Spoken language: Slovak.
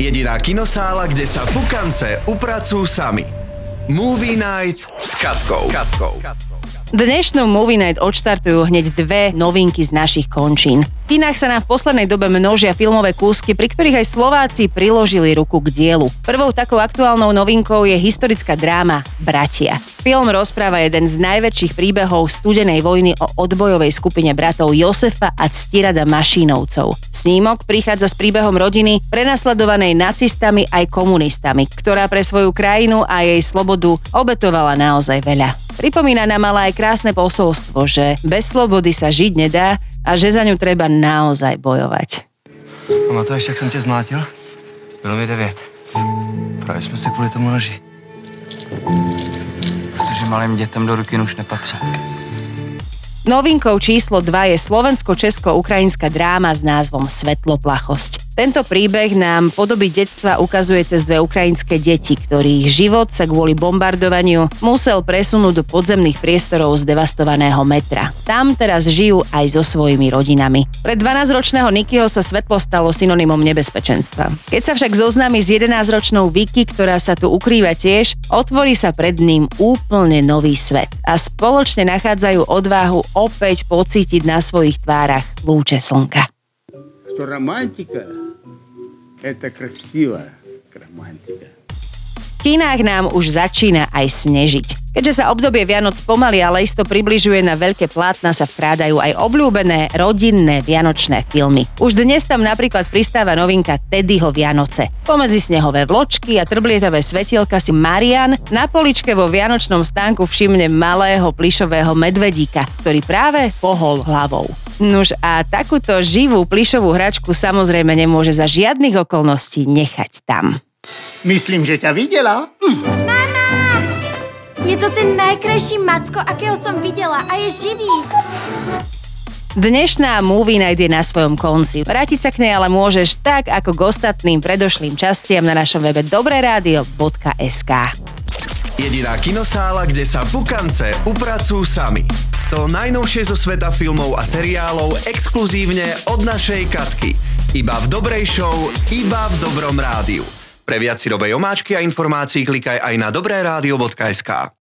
Jediná kinosála, kde sa pukance upracujú sami. Movie Night s Katkou. Katkou. Dnešnú Movie Night odštartujú hneď dve novinky z našich končín. V kinách sa nám v poslednej dobe množia filmové kúsky, pri ktorých aj Slováci priložili ruku k dielu. Prvou takou aktuálnou novinkou je historická dráma Bratia. Film rozpráva jeden z najväčších príbehov studenej vojny o odbojovej skupine bratov Josefa a Ctirada Mašínovcov. Snímok prichádza s príbehom rodiny prenasledovanej nacistami aj komunistami, ktorá pre svoju krajinu a jej slobodu obetovala naozaj veľa. Pripomína nám ale aj krásne posolstvo, že bez slobody sa žiť nedá a že za ňu treba naozaj bojovať. Pamatuješ, jak jsem tě zmlátil? Bylo mi devět. Právě jsme se kvůli tomu noži. Protože malým dětem do ruky už nepatří. Novinkou číslo 2 je slovensko-česko-ukrajinská dráma s názvom Svetloplachosť. Tento príbeh nám podoby detstva ukazuje cez dve ukrajinské deti, ktorých život sa kvôli bombardovaniu musel presunúť do podzemných priestorov z devastovaného metra. Tam teraz žijú aj so svojimi rodinami. Pre 12-ročného Nikyho sa svetlo stalo synonymom nebezpečenstva. Keď sa však zoznámi s 11-ročnou Vicky, ktorá sa tu ukrýva tiež, otvorí sa pred ním úplne nový svet a spoločne nachádzajú odvahu opäť pocítiť na svojich tvárach lúče slnka. что романтика – это красиво, романтика. V kinách nám už začína aj snežiť. Keďže sa obdobie Vianoc pomaly, ale isto približuje na veľké plátna, sa vkrádajú aj obľúbené rodinné vianočné filmy. Už dnes tam napríklad pristáva novinka Teddyho Vianoce. Pomedzi snehové vločky a trblietavé svetielka si Marian na poličke vo vianočnom stánku všimne malého plišového medvedíka, ktorý práve pohol hlavou. Nuž a takúto živú plišovú hračku samozrejme nemôže za žiadnych okolností nechať tam. Myslím, že ťa videla. Je to ten najkrajší macko, akého som videla a je živý. Dnešná Movie Night je na svojom konci. Vrátiť sa k nej ale môžeš tak ako k ostatným predošlým častiam na našom webe dobreradio.sk. Jediná kinosála, kde sa pukance upracujú sami. To najnovšie zo sveta filmov a seriálov exkluzívne od našej Katky. Iba v dobrej show, iba v dobrom rádiu. Pre viac si omáčky a informácií klikaj aj na dobreradio.sk.